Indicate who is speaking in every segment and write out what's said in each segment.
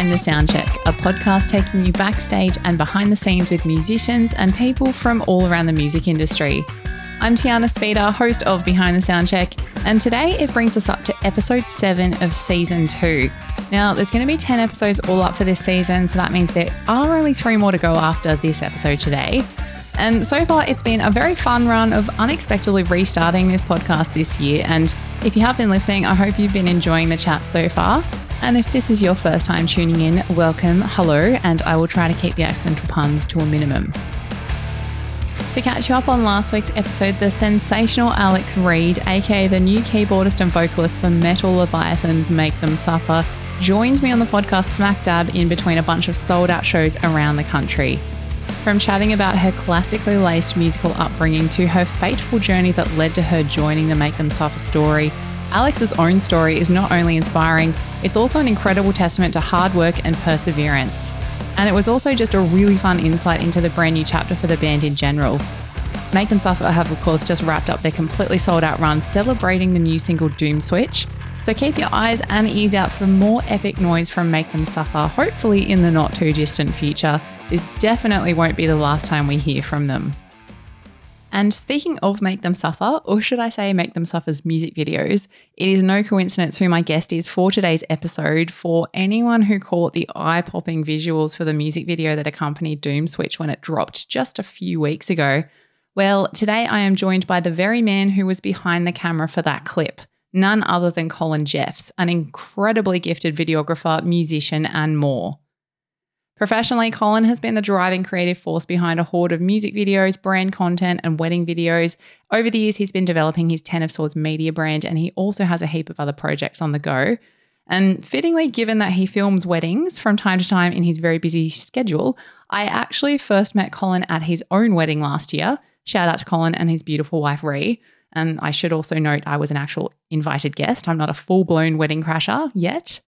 Speaker 1: Behind the Soundcheck, a podcast taking you backstage and behind the scenes with musicians and people from all around the music industry. I'm Tiana Speter, host of Behind the Soundcheck, and today it brings us up to episode 7 of season 2. Now, there's going to be 10 episodes all up for this season, so that means there are only three more to go after this episode today. And so far, it's been a very fun run of unexpectedly restarting this podcast this year. And if you have been listening, I hope you've been enjoying the chat so far. And if this is your first time tuning in, welcome, hello, and I will try to keep the accidental puns to a minimum. To catch you up on last week's episode, the sensational Alex Reed, aka the new keyboardist and vocalist for Metal Leviathans Make Them Suffer, joined me on the podcast smack dab in between a bunch of sold out shows around the country. From chatting about her classically laced musical upbringing to her fateful journey that led to her joining the Make Them Suffer story, Alex's own story is not only inspiring, it's also an incredible testament to hard work and perseverance. And it was also just a really fun insight into the brand new chapter for the band in general. Make Them Suffer have, of course, just wrapped up their completely sold out run celebrating the new single Doomswitch. So keep your eyes and ears out for more epic noise from Make Them Suffer, hopefully in the not too distant future. This definitely won't be the last time we hear from them. And speaking of Make Them Suffer, or should I say Make Them Suffer's music videos, it is no coincidence who my guest is for today's episode. For anyone who caught the eye popping visuals for the music video that accompanied Doomswitch when it dropped just a few weeks ago, well, today I am joined by the very man who was behind the camera for that clip, none other than Colin Jeffs, an incredibly gifted videographer, musician, and more. Professionally, Colin has been the driving creative force behind a horde of music videos, brand content, and wedding videos. Over the years, he's been developing his Ten of Swords media brand, and he also has a heap of other projects on the go. And fittingly, given that he films weddings from time to time in his very busy schedule, I actually first met Colin at his own wedding last year. Shout out to Colin and his beautiful wife, Ree. And I should also note I was an actual invited guest. I'm not a full blown wedding crasher yet.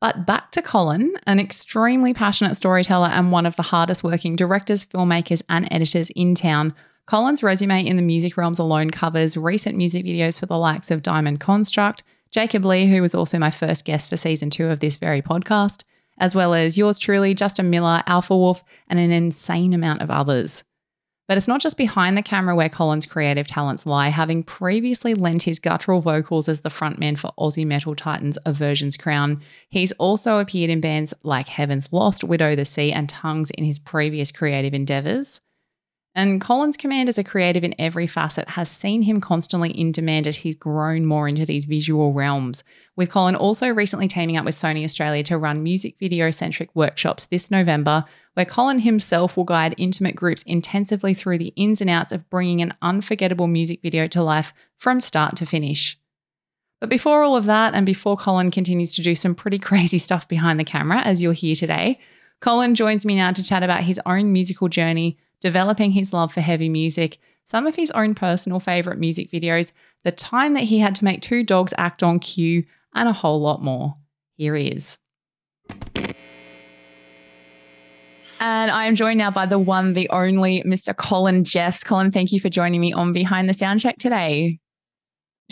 Speaker 1: But back to Colin, an extremely passionate storyteller and one of the hardest working directors, filmmakers, and editors in town. Colin's resume in the music realms alone covers recent music videos for the likes of Diamond Construct, Jacob Lee, who was also my first guest for season two of this very podcast, as well as yours truly, Justin Miller, Alpha Wolf, and an insane amount of others. But it's not just behind the camera where Colin's creative talents lie, having previously lent his guttural vocals as the frontman for Aussie metal titans Aversion's Crown. He's also appeared in bands like Heaven's Lost, Widow the Sea, and Tongues in his previous creative endeavours. And Colin's command as a creative in every facet has seen him constantly in demand as he's grown more into these visual realms. With Colin also recently teaming up with Sony Australia to run music video centric workshops this November, where Colin himself will guide intimate groups intensively through the ins and outs of bringing an unforgettable music video to life from start to finish. But before all of that, and before Colin continues to do some pretty crazy stuff behind the camera, as you'll hear today, Colin joins me now to chat about his own musical journey developing his love for heavy music, some of his own personal favourite music videos, the time that he had to make two dogs act on cue, and a whole lot more. Here he is. And I am joined now by the one, the only Mr. Colin Jeffs. Colin, thank you for joining me on Behind the Soundcheck today.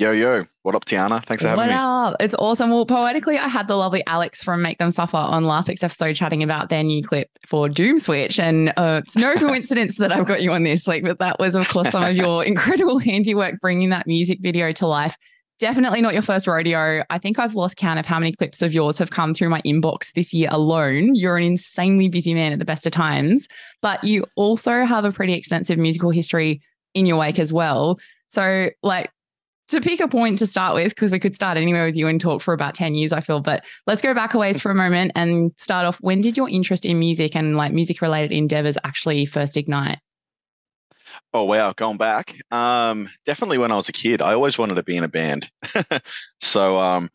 Speaker 2: Yo, yo. What up, Tiana? Thanks for having
Speaker 1: what
Speaker 2: me.
Speaker 1: Up? It's awesome. Well, poetically, I had the lovely Alex from Make Them Suffer on last week's episode chatting about their new clip for Doomswitch. And uh, it's no coincidence that I've got you on this week, but that was, of course, some of your incredible handiwork bringing that music video to life. Definitely not your first rodeo. I think I've lost count of how many clips of yours have come through my inbox this year alone. You're an insanely busy man at the best of times, but you also have a pretty extensive musical history in your wake as well. So, like, to pick a point to start with, because we could start anywhere with you and talk for about 10 years, I feel, but let's go back a ways for a moment and start off. When did your interest in music and like music related endeavors actually first ignite?
Speaker 2: Oh wow, going back. Um, definitely when I was a kid, I always wanted to be in a band. so um,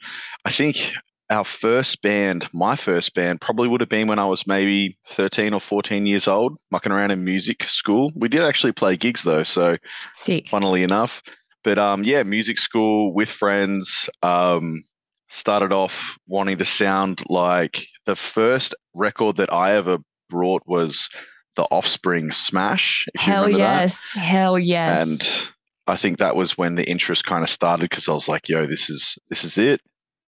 Speaker 2: I think our first band, my first band, probably would have been when I was maybe 13 or 14 years old, mucking around in music school. We did actually play gigs though, so
Speaker 1: Sick.
Speaker 2: funnily enough. But um, yeah, music school with friends. Um, started off wanting to sound like the first record that I ever brought was the Offspring Smash.
Speaker 1: hell yes,
Speaker 2: that.
Speaker 1: hell yes.
Speaker 2: And I think that was when the interest kind of started because I was like, "Yo, this is this is it."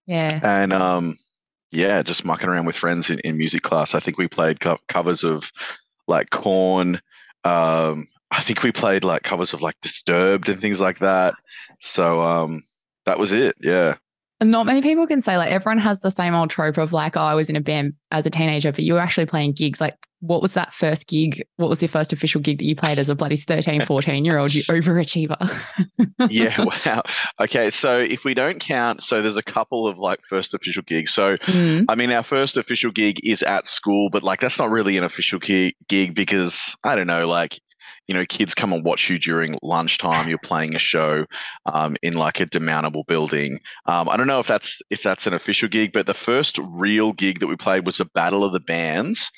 Speaker 1: Yeah.
Speaker 2: And um, yeah, just mucking around with friends in, in music class. I think we played co- covers of like Korn, Um, I think we played like covers of like Disturbed and things like that. So um, that was it. Yeah.
Speaker 1: Not many people can say like everyone has the same old trope of like, oh, I was in a band as a teenager, but you were actually playing gigs. Like, what was that first gig? What was your first official gig that you played as a bloody 13, 14 year old? You overachiever.
Speaker 2: yeah. Wow. Okay. So if we don't count, so there's a couple of like first official gigs. So, mm. I mean, our first official gig is at school, but like that's not really an official gig because I don't know, like you know, kids come and watch you during lunchtime. You're playing a show um, in like a demountable building. Um, I don't know if that's if that's an official gig, but the first real gig that we played was a Battle of the Bands,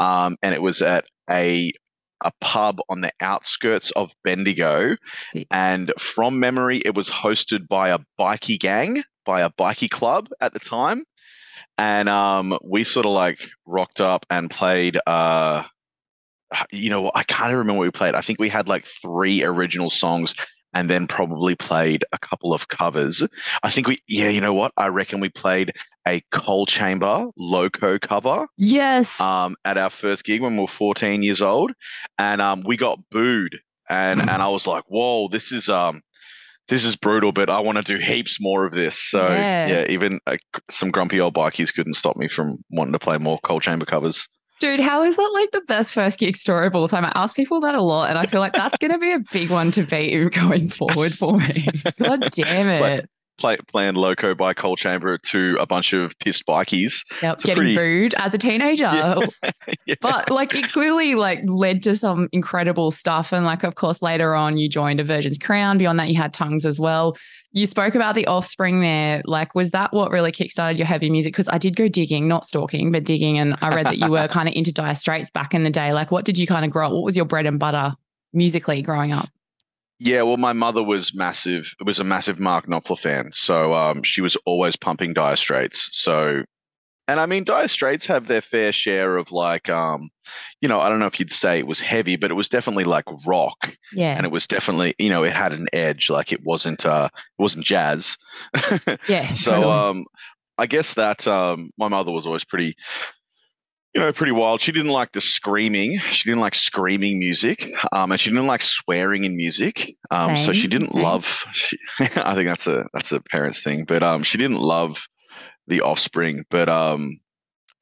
Speaker 2: um, and it was at a a pub on the outskirts of Bendigo. And from memory, it was hosted by a bikie gang, by a bikie club at the time. And um, we sort of like rocked up and played uh, you know, I can't remember what we played. I think we had like three original songs and then probably played a couple of covers. I think we, yeah, you know what? I reckon we played a Coal Chamber Loco cover.
Speaker 1: Yes.
Speaker 2: Um, at our first gig when we were 14 years old, and um, we got booed, and and I was like, whoa, this is um. This is brutal, but I want to do heaps more of this. So yeah, yeah even uh, some grumpy old bikies couldn't stop me from wanting to play more Coal Chamber covers.
Speaker 1: Dude, how is that like the best first gig story of all time? I ask people that a lot, and I feel like that's going to be a big one to beat going forward for me. God damn it.
Speaker 2: Play, play, playing Loco by Coal Chamber to a bunch of pissed bikies.
Speaker 1: Yep, getting pretty... booed as a teenager. Yeah. yeah. But like it clearly like led to some incredible stuff. And like, of course, later on you joined Aversion's Crown. Beyond that, you had Tongues as well you spoke about the offspring there. Like, was that what really kickstarted your heavy music? Because I did go digging, not stalking, but digging. And I read that you were kind of into Dire Straits back in the day. Like, what did you kind of grow up? What was your bread and butter musically growing up?
Speaker 2: Yeah, well, my mother was massive. It was a massive Mark Knopfler fan, so um, she was always pumping Dire Straits. So and I mean, Dire Straits have their fair share of like, um, you know, I don't know if you'd say it was heavy, but it was definitely like rock.
Speaker 1: Yeah.
Speaker 2: And it was definitely, you know, it had an edge. Like it wasn't, uh, it wasn't jazz.
Speaker 1: yeah.
Speaker 2: so, totally. um, I guess that um, my mother was always pretty, you know, pretty wild. She didn't like the screaming. She didn't like screaming music, um, and she didn't like swearing in music. Um, so she didn't same. love. She, I think that's a that's a parents thing, but um, she didn't love the offspring. But um,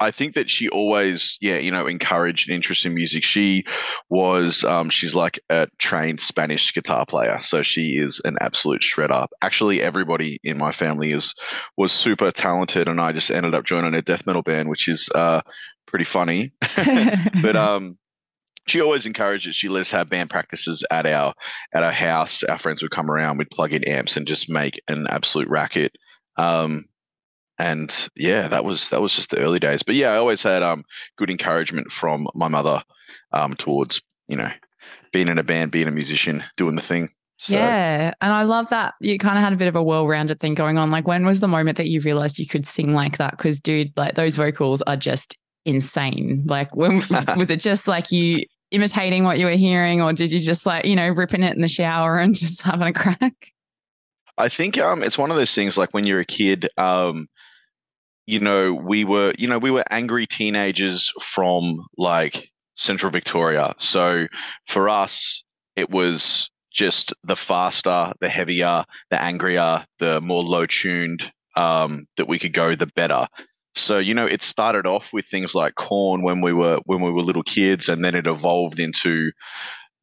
Speaker 2: I think that she always, yeah, you know, encouraged an interest in music. She was, um, she's like a trained Spanish guitar player, so she is an absolute shredder. Actually, everybody in my family is was super talented, and I just ended up joining a death metal band, which is uh, pretty funny. but um, she always encouraged it. She let us have band practices at our at our house. Our friends would come around, we'd plug in amps and just make an absolute racket. Um, and yeah, that was that was just the early days. But yeah, I always had um, good encouragement from my mother um, towards you know being in a band, being a musician, doing the thing.
Speaker 1: So. Yeah, and I love that you kind of had a bit of a well-rounded thing going on. Like, when was the moment that you realized you could sing like that? Because, dude, like those vocals are just insane. Like, when was it just like you imitating what you were hearing, or did you just like you know ripping it in the shower and just having a crack?
Speaker 2: I think um, it's one of those things like when you're a kid, um, you know, we were, you know, we were angry teenagers from like central Victoria. So for us, it was just the faster, the heavier, the angrier, the more low tuned um, that we could go, the better. So you know, it started off with things like Korn when we were when we were little kids, and then it evolved into,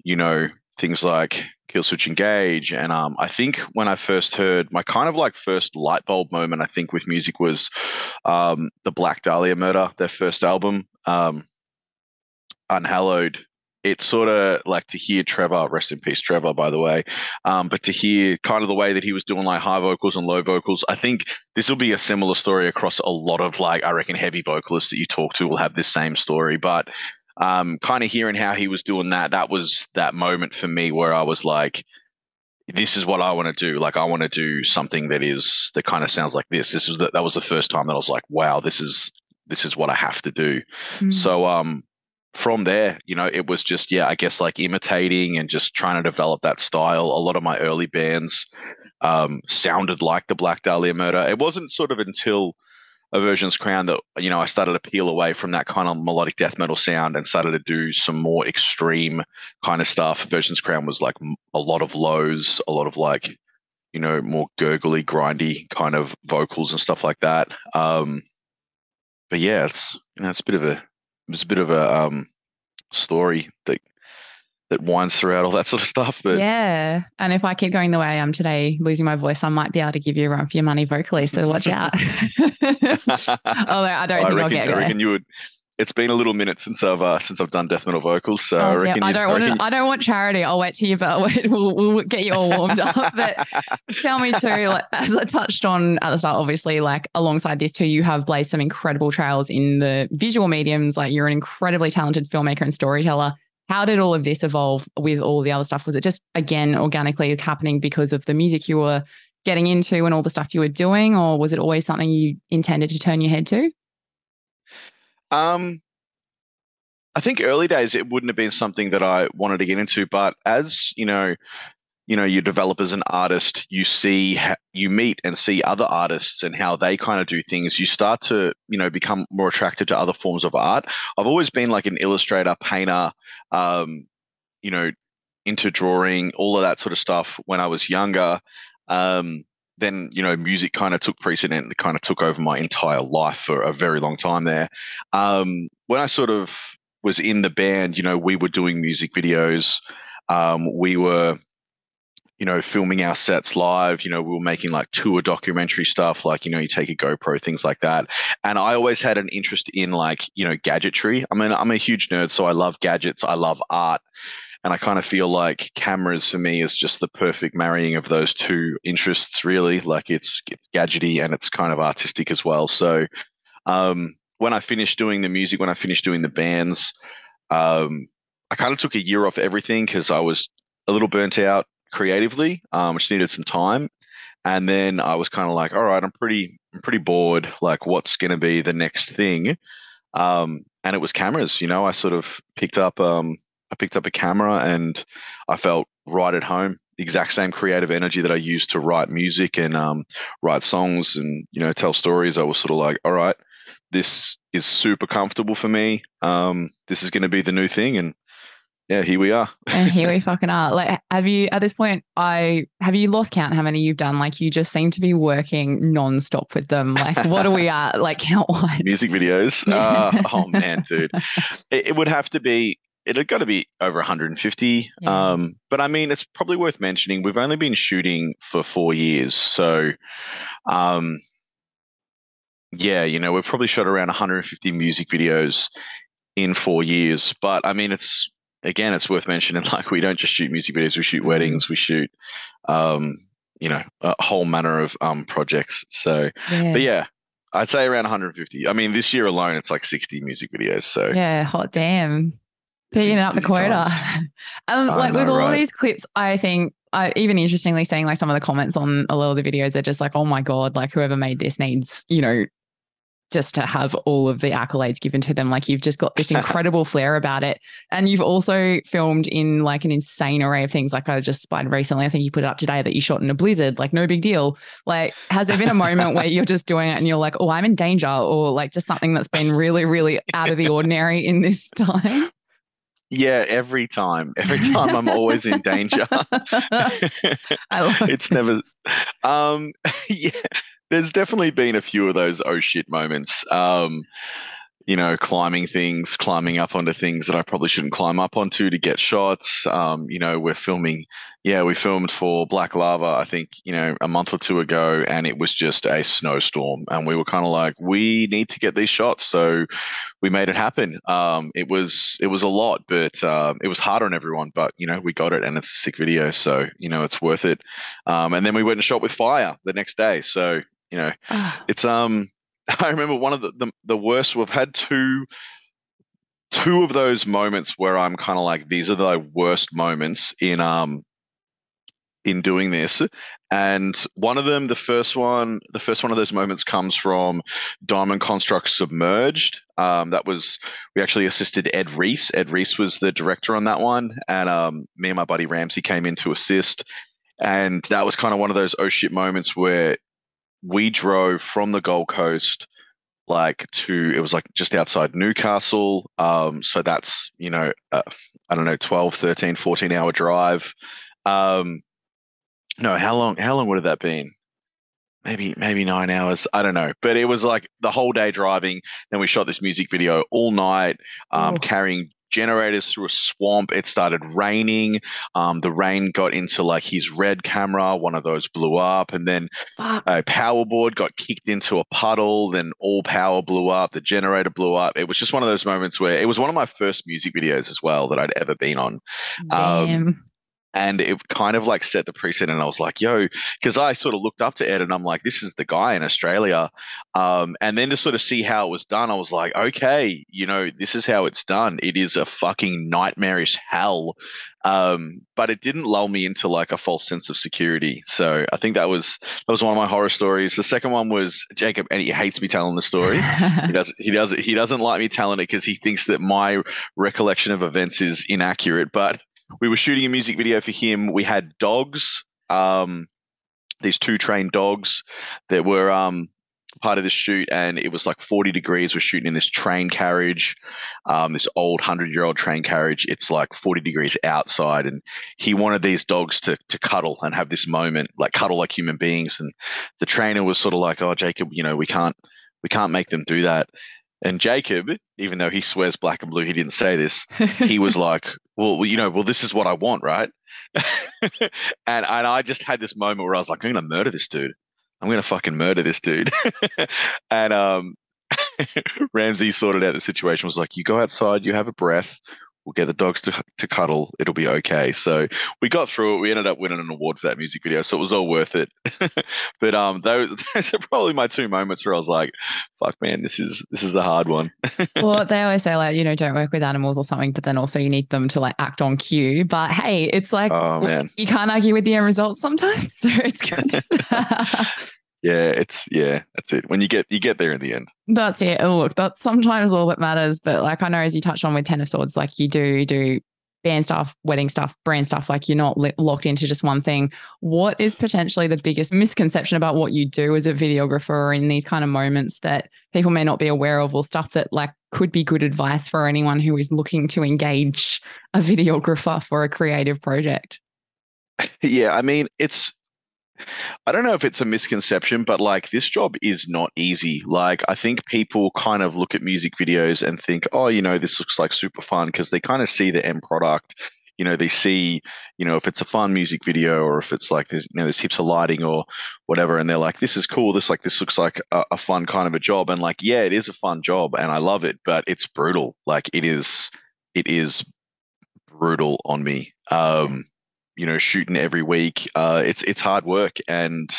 Speaker 2: you know, things like Killswitch Engage. And um, I think when I first heard my kind of like first light bulb moment, I think with music was um, the Black Dahlia Murder, their first album, um, Unhallowed. It's sort of like to hear Trevor, rest in peace, Trevor, by the way, um, but to hear kind of the way that he was doing like high vocals and low vocals, I think this will be a similar story across a lot of like, I reckon heavy vocalists that you talk to will have this same story. But um, kind of hearing how he was doing that, that was that moment for me where I was like, this is what I want to do. Like, I want to do something that is that kind of sounds like this. This was the, that was the first time that I was like, wow, this is this is what I have to do. Mm. So, um, from there, you know, it was just yeah, I guess like imitating and just trying to develop that style. A lot of my early bands um, sounded like the Black Dahlia Murder. It wasn't sort of until Aversion's Crown that you know I started to peel away from that kind of melodic death metal sound and started to do some more extreme kind of stuff. Aversion's Crown was like a lot of lows, a lot of like you know more gurgly, grindy kind of vocals and stuff like that. Um, but yeah, it's you know it's a bit of a it's a bit of a um, story that that winds throughout all that sort of stuff. But
Speaker 1: yeah, and if I keep going the way I am today, losing my voice, I might be able to give you a run for your money vocally. So watch out. Although I don't
Speaker 2: I
Speaker 1: think
Speaker 2: reckon,
Speaker 1: I'll get
Speaker 2: I reckon you would. It's been a little minute since I've uh, since I've done death metal vocals, so I
Speaker 1: Oh,
Speaker 2: reckon
Speaker 1: damn. I don't want
Speaker 2: reckon
Speaker 1: to, I don't want charity. I'll wait till you, but we'll, we'll get you all warmed up. But tell me too, like, as I touched on at the start, obviously, like alongside this too, you have blazed some incredible trails in the visual mediums. Like you're an incredibly talented filmmaker and storyteller. How did all of this evolve with all the other stuff? Was it just again organically happening because of the music you were getting into and all the stuff you were doing, or was it always something you intended to turn your head to?
Speaker 2: Um, I think early days it wouldn't have been something that I wanted to get into, but as you know, you know, you develop as an artist, you see, you meet and see other artists and how they kind of do things. You start to, you know, become more attracted to other forms of art. I've always been like an illustrator, painter, um, you know, into drawing, all of that sort of stuff when I was younger. Um, then you know music kind of took precedent and kind of took over my entire life for a very long time there um, when i sort of was in the band you know we were doing music videos um, we were you know filming our sets live you know we were making like tour documentary stuff like you know you take a gopro things like that. And i always had an interest in like you know gadgetry. I mean i'm a huge nerd so i love gadgets. I love art. And I kind of feel like cameras for me is just the perfect marrying of those two interests, really. Like it's it's gadgety and it's kind of artistic as well. So um, when I finished doing the music, when I finished doing the bands, um, I kind of took a year off everything because I was a little burnt out creatively, um, which needed some time. And then I was kind of like, all right, I'm pretty I'm pretty bored. Like, what's going to be the next thing? Um, and it was cameras. You know, I sort of picked up um, I picked up a camera and I felt right at home. The exact same creative energy that I used to write music and um, write songs and you know tell stories. I was sort of like, all right, this is super comfortable for me. Um, this is going to be the new thing, and yeah, here we are.
Speaker 1: and here we fucking are. Like, have you at this point? I have you lost count how many you've done? Like, you just seem to be working nonstop with them. Like, what are we at? Like, count wise?
Speaker 2: Music videos.
Speaker 1: Yeah.
Speaker 2: Uh, oh man, dude, it, it would have to be. It'd got to be over 150.
Speaker 1: Yeah.
Speaker 2: Um, but I mean, it's probably worth mentioning. We've only been shooting for four years, so um, yeah, you know, we've probably shot around 150 music videos in four years. But I mean, it's again, it's worth mentioning. Like, we don't just shoot music videos; we shoot weddings, we shoot, um, you know, a whole manner of um, projects. So,
Speaker 1: Yeah.
Speaker 2: but yeah, I'd say around 150. I mean, this year alone, it's like 60 music videos. So
Speaker 1: Yeah, hot damn. Picking up the quota.
Speaker 2: times.
Speaker 1: um, like with
Speaker 2: know,
Speaker 1: all
Speaker 2: right?
Speaker 1: these clips, I think I even interestingly seeing like some of the comments on a lot of the videos, they're just like, oh my God, like whoever made this needs, you know, just to have all of the accolades given to them. Like you've just got this incredible flair about it. And you've also filmed in like an insane array of things. Like I just spied recently, I think you put it up today that you shot in a blizzard, like no big deal. Like, has there been a moment where you're just doing it and you're like, oh, I'm in danger, or like just something that's been really, really out of the ordinary in this time?
Speaker 2: Yeah, every time. Every time I'm always in danger.
Speaker 1: I love
Speaker 2: it's never um yeah there's definitely been a few of those oh shit moments. Um you know climbing things climbing up onto things that i probably shouldn't climb up onto to get shots. Um you know we're filming yeah we filmed for black lava i think you know a month or two ago and it was just a snowstorm. And we were kind of like we need to get these shots. So we made it happen. Um it was it was a lot but um it was hard on everyone but you know we got it and it's a sick video so you know it's worth it. Um, and then we went and shot with fire the next day. So, you know,
Speaker 1: Ah,
Speaker 2: it's um I remember one of the the, the worst we've had two two of those moments where I'm kind of like, these are the worst moments in um in doing this. And one of them, the first one, the first one of those moments comes from Diamond Construct Submerged. Um, that was we actually assisted Ed Reese. Ed Reese was the director on that one, and um, me and my buddy Ramsey came in to assist. And that was kind of one of those oh shit moments where we drove from the Gold Coast like to it was like just outside Newcastle. Um, so that's you know uh, I don't know 12, 13, 14 hour drive. Um, no, how long? How long would have that been? Maybe maybe nine hours. I don't know, but it was like the whole day driving. Then we shot this music video all night, um, carrying generators through a swamp. It started raining. Um, the rain got into like his red camera. One of those blew up, and then Fuck. a power board got kicked into a puddle. Then all power blew up. The generator blew up. It was just one of those moments where it was one of my first music videos as well that I'd ever been on.
Speaker 1: Um,
Speaker 2: and it kind of like set the precedent. And I was like, yo, because I sort of looked up to Ed and I'm like, this is the guy in Australia. Um, and then to sort of see how it was done, I was like, okay, you know, this is how it's done. It is a fucking nightmarish hell. Um, but it didn't lull me into like a false sense of security. So I think that was that was one of my horror stories. The second one was Jacob, and he hates me telling the story. he does he does he doesn't like me telling it because he thinks that my recollection of events is inaccurate. But we were shooting a music video for him. We had dogs, um, these two trained dogs that were um, part of the shoot, and it was like 40 degrees. We're shooting in this train carriage, um, this old 100 year old train carriage. It's like 40 degrees outside, and he wanted these dogs to, to cuddle and have this moment, like cuddle like human beings. And the trainer was sort of like, Oh, Jacob, you know, we can't. We can't make them do that. And Jacob, even though he swears black and blue, he didn't say this. he was like, well, you know, well, this is what I want, right? and and I just had this moment where I was like, I'm gonna murder this dude. I'm gonna fucking murder this dude. and um, Ramsey sorted out the situation. Was like, you go outside, you have a breath, we'll get the dogs to, to cuddle. It'll be okay. So we got through it. We ended up winning an award for that music video. So it was all worth it. but um, those, those are probably my two moments where I was like, fuck, man, this is, this is the hard one.
Speaker 1: well, they always say like, you know, don't work with animals or something, but then also you need them to like act on cue. But hey, it's like, oh, man. you can't argue with the end results sometimes. So it's good
Speaker 2: yeah, it's yeah, that's it. When you get you get there in the end.
Speaker 1: That's it. Oh, look, that's sometimes all that matters. But like I know, as you touched on with Ten of Swords, like you do do band stuff, wedding stuff, brand stuff. Like you're not li- locked into just one thing. What is potentially the biggest misconception about what you do as a videographer in these kind of moments that people may not be aware of, or stuff that like could be good advice for anyone who is looking to engage a videographer for a creative project?
Speaker 2: Yeah, I mean, it's I don't know if it's a misconception, but like this job is not easy. Like, I think people kind of look at music videos and think, oh, you know, this looks like super fun because they kind of see the end product. You know, they see, you know, if it's a fun music video or if it's like there's, you know, there's heaps of lighting or whatever, and they're like, this is cool. This like this looks like a, a fun kind of a job, and like, yeah, it is a fun job, and I love it, but it's brutal. Like, it is, it is brutal on me. Um, you know shooting every week. Uh, it's it's hard work, and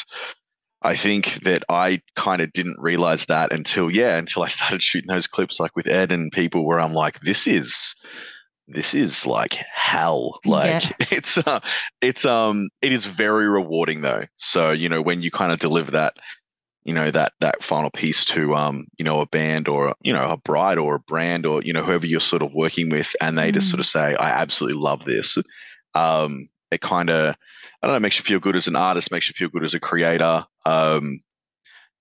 Speaker 2: I think that I kind of didn't realize that until yeah, until I started shooting those clips like with Ed and people where I'm like, this is this is like hell. Like yeah. it's uh, it's um it is very rewarding though. So you know when you kind of deliver that you know that that final piece to um you know a band or you know a bride or a brand or you know whoever you're sort of working with and they mm. just sort of say i absolutely love this um it kind of I don't know makes you feel good as an artist, makes you feel good as a creator. Um,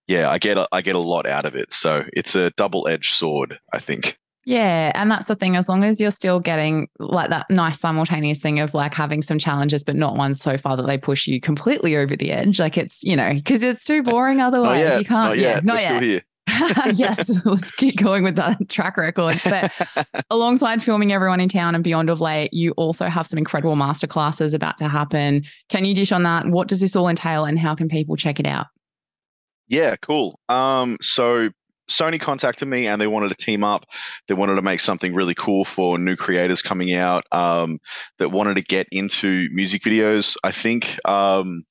Speaker 2: yeah, I get a, I get a lot out of it. So it's a double edged sword, I think.
Speaker 1: Yeah, and that's the thing. As long as you're still getting like that nice simultaneous thing of like having some challenges, but not ones so far that they push you completely over the edge. Like it's you know because it's too boring otherwise.
Speaker 2: Not
Speaker 1: you can't.
Speaker 2: Not yeah, not We're yet.
Speaker 1: yes, let's keep going with that track record. But alongside filming everyone in town and beyond of late, you also have some incredible masterclasses about to happen. Can you dish on that? What does this all entail and how can people check it out?
Speaker 2: Yeah, cool. Um, so Sony contacted me and they wanted to team up. They wanted to make something really cool for new creators coming out um, that wanted to get into music videos. I think um,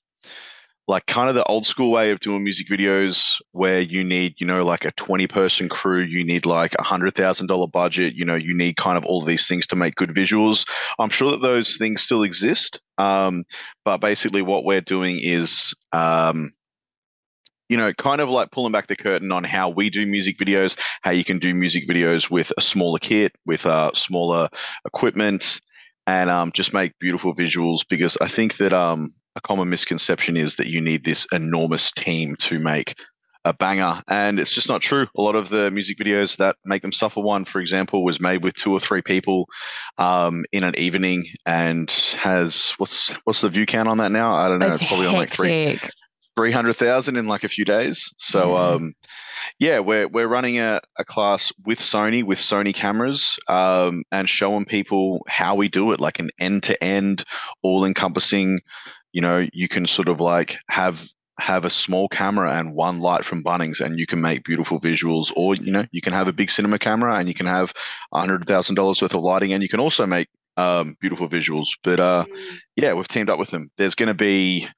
Speaker 2: like kind of the old school way of doing music videos where you need you know like a 20 person crew you need like a hundred thousand dollar budget you know you need kind of all of these things to make good visuals i'm sure that those things still exist um, but basically what we're doing is um, you know, kind of like pulling back the curtain on how we do music videos, how you can do music videos with a smaller kit, with uh, smaller equipment, and um, just make beautiful visuals. Because I think that um, a common misconception is that you need this enormous team to make a banger. And it's just not true. A lot of the music videos that make them suffer one, for example, was made with two or three people um, in an evening and has what's what's the view count on that now? I don't know.
Speaker 1: It's,
Speaker 2: It's, probably on like three three hundred thousand in like a few days. So
Speaker 1: Yeah.
Speaker 2: um, yeah, we're we're running a, a class with Sony with Sony cameras um, and showing people how we do it, like an end to end, all encompassing. You know, you can sort of like have have a small camera and one light from Bunnings, and you can make beautiful visuals. Or you know, you can have a big cinema camera and you can have a hundred thousand dollars worth of lighting, and you can also make um, beautiful visuals. But uh, yeah, we've teamed up with them. There's going to be,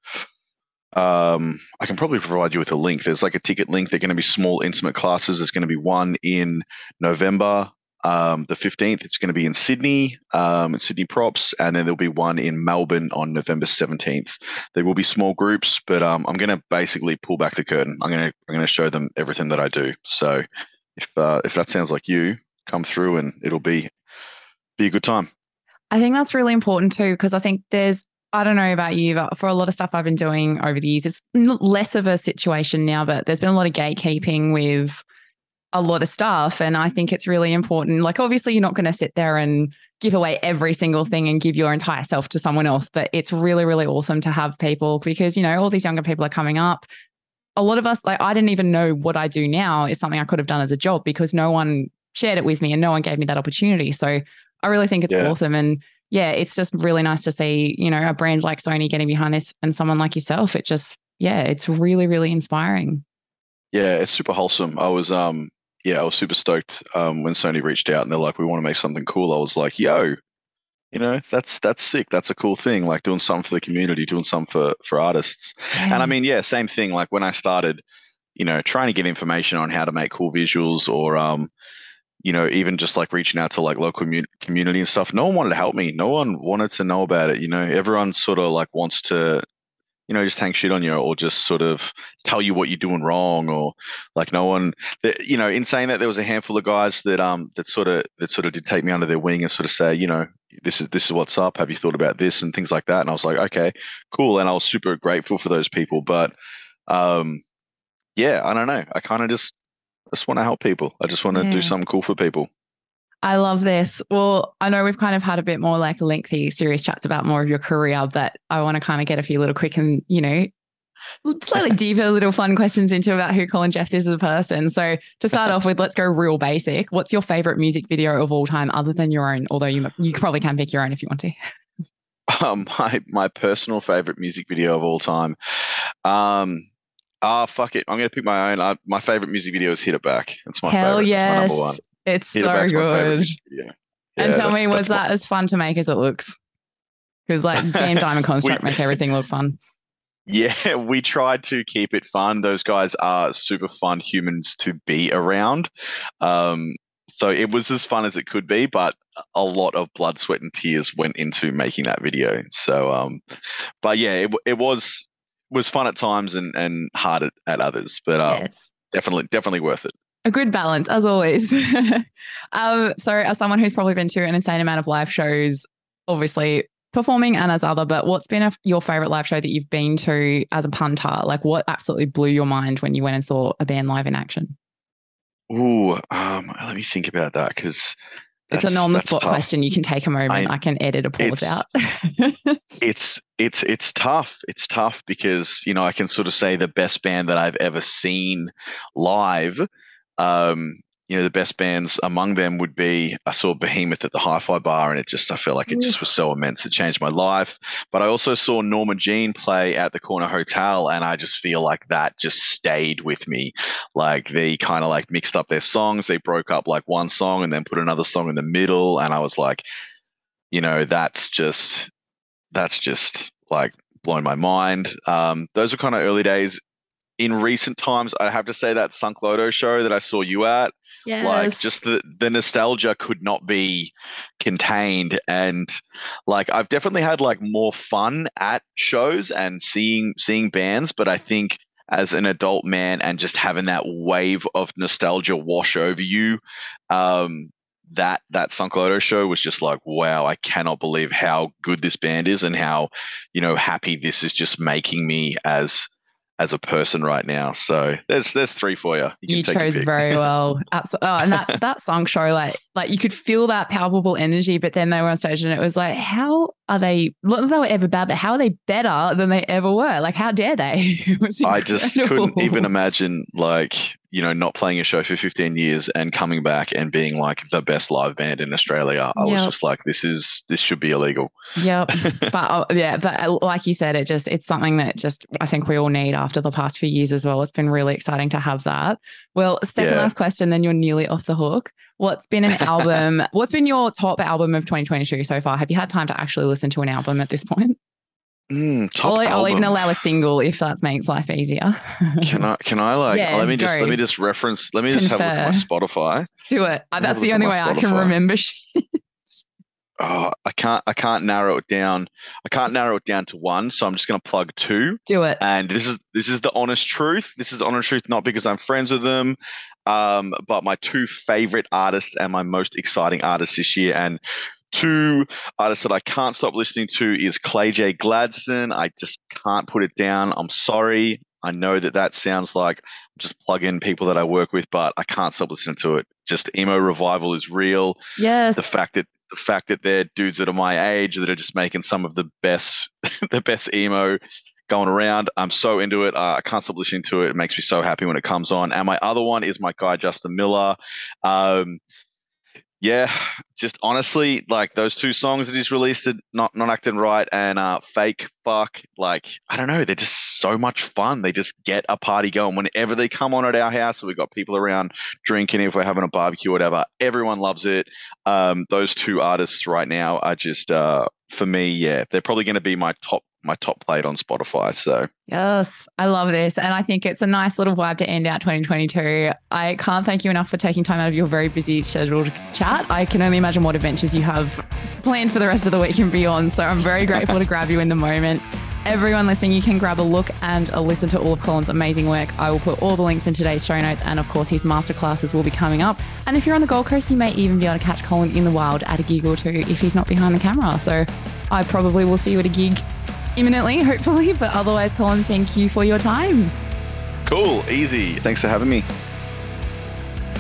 Speaker 2: um, I can probably provide you with a link. There's like a ticket link. They're going to be small, intimate classes. There's going to be one in November, um, the 15th. It's going to be in Sydney, um, in Sydney Props, and then there'll be one in Melbourne on November 17th. There will be small groups, but um, I'm going to basically pull back the curtain. I'm going to I'm going to show them everything that I do. So if uh, if that sounds like you, come through and it'll be be a good time.
Speaker 1: I think that's really important too, because I think there's, I don't know about you, but for a lot of stuff I've been doing over the years, it's less of a situation now, but there's been a lot of gatekeeping with a lot of stuff. And I think it's really important. Like, obviously, you're not going to sit there and give away every single thing and give your entire self to someone else, but it's really, really awesome to have people because, you know, all these younger people are coming up. A lot of us, like, I didn't even know what I do now is something I could have done as a job because no one shared it with me and no one gave me that opportunity. So I really think it's
Speaker 2: Yeah.
Speaker 1: awesome. And yeah, it's just really nice to see, you know, a brand like Sony getting behind this and someone like yourself. It just, yeah, it's really, really inspiring.
Speaker 2: Yeah, it's super wholesome. I was um yeah, I was super stoked um when Sony reached out and they're like, we want to make something cool. I was like, yo, you know, that's that's sick. That's a cool thing. Like doing something for the community, doing something for for artists. And I mean, yeah, same thing. Like when I started, you know, trying to get information on how to make cool visuals or um you know, even just like reaching out to like local commu- community and stuff. No one wanted to help me. No one wanted to know about it. You know, everyone sort of like wants to, you know, just hang shit on you or just sort of tell you what you're doing wrong or like no one. You know, in saying that, there was a handful of guys that um that sort of that sort of did take me under their wing and sort of say, you know, this is this is what's up. Have you thought about this and things like that? And I was like, okay, cool. And I was super grateful for those people. But um, yeah, I don't know. I kind of just just want to help people. I just want to
Speaker 1: Yeah.
Speaker 2: do something cool for people.
Speaker 1: I love this. Well, I know we've kind of had a bit more like lengthy, serious chats about more of your career, but I want to kind of get a few little quick and, you know, slightly deeper little fun questions into about who Colin Jeffs is as a person. So to start off with, let's go real basic. What's your favorite music video of all time other than your own? Although you you probably can pick your own if you want to.
Speaker 2: Um, my my personal favorite music video of all time. Um, ah, fuck it. I'm gonna pick my own. Uh, my favorite music video is "Hit It Back." It's my
Speaker 1: Hell
Speaker 2: favorite. It's my
Speaker 1: yes.
Speaker 2: number one.
Speaker 1: It's
Speaker 2: Hit It
Speaker 1: so
Speaker 2: Back's my favorite
Speaker 1: good.
Speaker 2: music video.
Speaker 1: and tell me, was
Speaker 2: that's my-
Speaker 1: that as fun to make as it looks? Because like Damn Diamond Construct
Speaker 2: We-
Speaker 1: make everything look fun.
Speaker 2: Yeah, we tried to keep it fun. Those guys are super fun humans to be around. Um, so it was as fun as it could be, but a lot of blood, sweat, and tears went into making that video. So, um, but yeah, it, it was was fun at times and and hard at, at others, but uh,
Speaker 1: yes.
Speaker 2: definitely definitely worth it.
Speaker 1: A good balance, as always. um, so, as someone who's probably been to an insane amount of live shows, obviously performing and as other, but what's been a, your favorite live show that you've been to as a punter? Like, what absolutely blew your mind when you went and saw a band live in action?
Speaker 2: Ooh, um, let me think about that because
Speaker 1: It's an on the spot question. You can take a moment. I,
Speaker 2: I-
Speaker 1: can edit a pause
Speaker 2: it's-
Speaker 1: out.
Speaker 2: it's it's it's tough. It's tough because you know I can sort of say the best band that I've ever seen live. Um, you know, the best bands among them would be I saw Behemoth at the Hi-Fi Bar, and it just I felt like it just was so immense. It changed my life. But I also saw Norma Jean play at the Corner Hotel, and I just feel like that just stayed with me. Like they kind of like mixed up their songs. They broke up like one song and then put another song in the middle, and I was like, you know, that's just that's just like blown my mind. Um, those were kind of early days. In recent times, I have to say that Sunk Loto show that I saw you at,
Speaker 1: yes.
Speaker 2: like just the the nostalgia could not be contained, and like I've definitely had like more fun at shows and seeing seeing bands, but I think as an adult man and just having that wave of nostalgia wash over you, um, that that Sunk Loto show was just like, wow, I cannot believe how good this band is and how, you know, happy this is just making me as as a person right now. So there's there's three for you.
Speaker 1: You, you chose very well. Absolutely. Oh, and that that song show like like you could feel that palpable energy, but then they were on stage and it was like, how are they? Not that they were ever bad, but how are they better than they ever were? Like, how dare they?
Speaker 2: I just couldn't even imagine like you know, not playing a show for 15 years and coming back and being like the best live band in Australia. I yep. was just like, this is, this should be illegal.
Speaker 1: Yep. but uh, yeah, but like you said, it just, it's something that just, I think we all need after the past few years as well. It's been really exciting to have that. Well, second yeah. last question, then you're nearly off the hook. What's been an album, what's been your top album of 2022 so far? Have you had time to actually listen to an album at this point?
Speaker 2: Mm,
Speaker 1: I'll, I'll, even allow a single if that makes life easier.
Speaker 2: can I? Can I like? Yeah, let me just go. let me just reference. Let me Confer. just have a look at my Spotify.
Speaker 1: Do it. That's the only way I can remember.
Speaker 2: Oh, I can't. I can't narrow it down. I can't narrow it down to one. So I'm just going to plug two.
Speaker 1: Do it.
Speaker 2: And this is this is the honest truth. This is the honest truth, not because I'm friends with them, um, but my two favorite artists and my most exciting artists this year. And two artists that I can't stop listening to is Clay J. Gladstone. I just can't put it down. I'm sorry. I know that that sounds like just plug in people that I work with, but I can't stop listening to it. Just emo revival is real.
Speaker 1: Yes.
Speaker 2: The fact that the fact that they're dudes that are my age that are just making some of the best the best emo going around. I'm so into it. Uh, I can't stop listening to it. It makes me so happy when it comes on. And my other one is my guy Justin Miller. Um, yeah, just honestly, like those two songs that he's released, not not acting right and uh, fake fuck. Like I don't know, they're just so much fun. They just get a party going whenever they come on at our house. We've got people around drinking if we're having a barbecue, whatever. Everyone loves it. Um, those two artists right now are just uh, for me. Yeah, they're probably going to be my top my top played on Spotify. So
Speaker 1: yes, I love this, and I think it's a nice little vibe to end out 2022. I can't thank you enough for taking time out of your very busy schedule to chat. I can only imagine what adventures you have planned for the rest of the week and beyond. So I'm very grateful to grab you in the moment. Everyone listening, you can grab a look and a listen to all of Colin's amazing work. I will put all the links in today's show notes, and of course, his masterclasses will be coming up. And if you're on the Gold Coast, you may even be able to catch Colin in the wild at a gig or two if he's not behind the camera. So I probably will see you at a gig imminently, hopefully. But otherwise, Colin, thank you for your time.
Speaker 2: Cool, easy. Thanks for having me.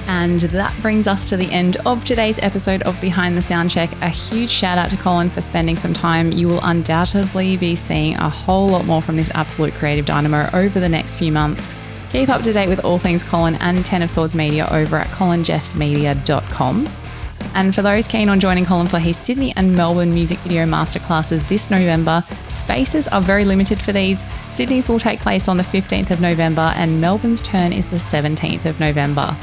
Speaker 1: And that brings us to the end of today's episode of Behind the Soundcheck. A huge shout out to Colin for spending some time. You will undoubtedly be seeing a whole lot more from this absolute creative dynamo over the next few months. Keep up to date with all things Colin and Ten of Swords Media over at colinjeffsmedia.com. And for those keen on joining Colin for his Sydney and Melbourne music video masterclasses this November, spaces are very limited for these. Sydney's will take place on the 15th of November, and Melbourne's turn is the 17th of November.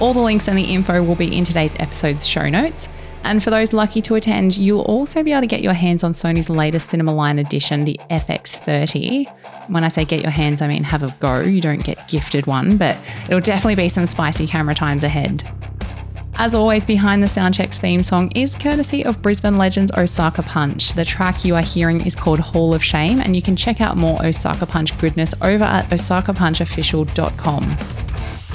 Speaker 1: All the links and the info will be in today's episode's show notes. And for those lucky to attend, you'll also be able to get your hands on Sony's latest cinema line edition, the FX30. When I say get your hands, I mean have a go. You don't get gifted one, but it'll definitely be some spicy camera times ahead. As always, behind the Soundcheck's theme song is courtesy of Brisbane legends Osaka Punch. The track you are hearing is called Hall of Shame, and you can check out more Osaka Punch goodness over at osakapunchofficial.com.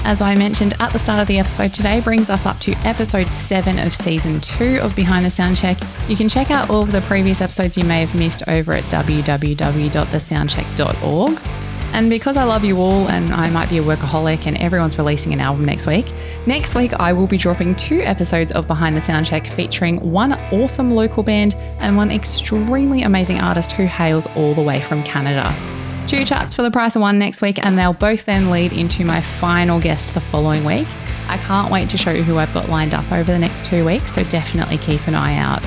Speaker 1: As I mentioned at the start of the episode today, brings us up to episode 7 of season 2 of Behind the Soundcheck. You can check out all of the previous episodes you may have missed over at www.thesoundcheck.org. And because I love you all and I might be a workaholic and everyone's releasing an album next week, next week I will be dropping two episodes of Behind the Soundcheck featuring one awesome local band and one extremely amazing artist who hails all the way from Canada. Two charts for the price of one next week, and they'll both then lead into my final guest the following week. I can't wait to show you who I've got lined up over the next two weeks, so definitely keep an eye out.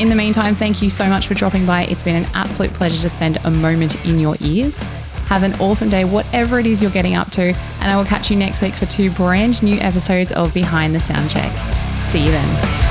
Speaker 1: In the meantime, thank you so much for dropping by. It's been an absolute pleasure to spend a moment in your ears. Have an awesome day, whatever it is you're getting up to, and I will catch you next week for two brand new episodes of Behind the Soundcheck. See you then.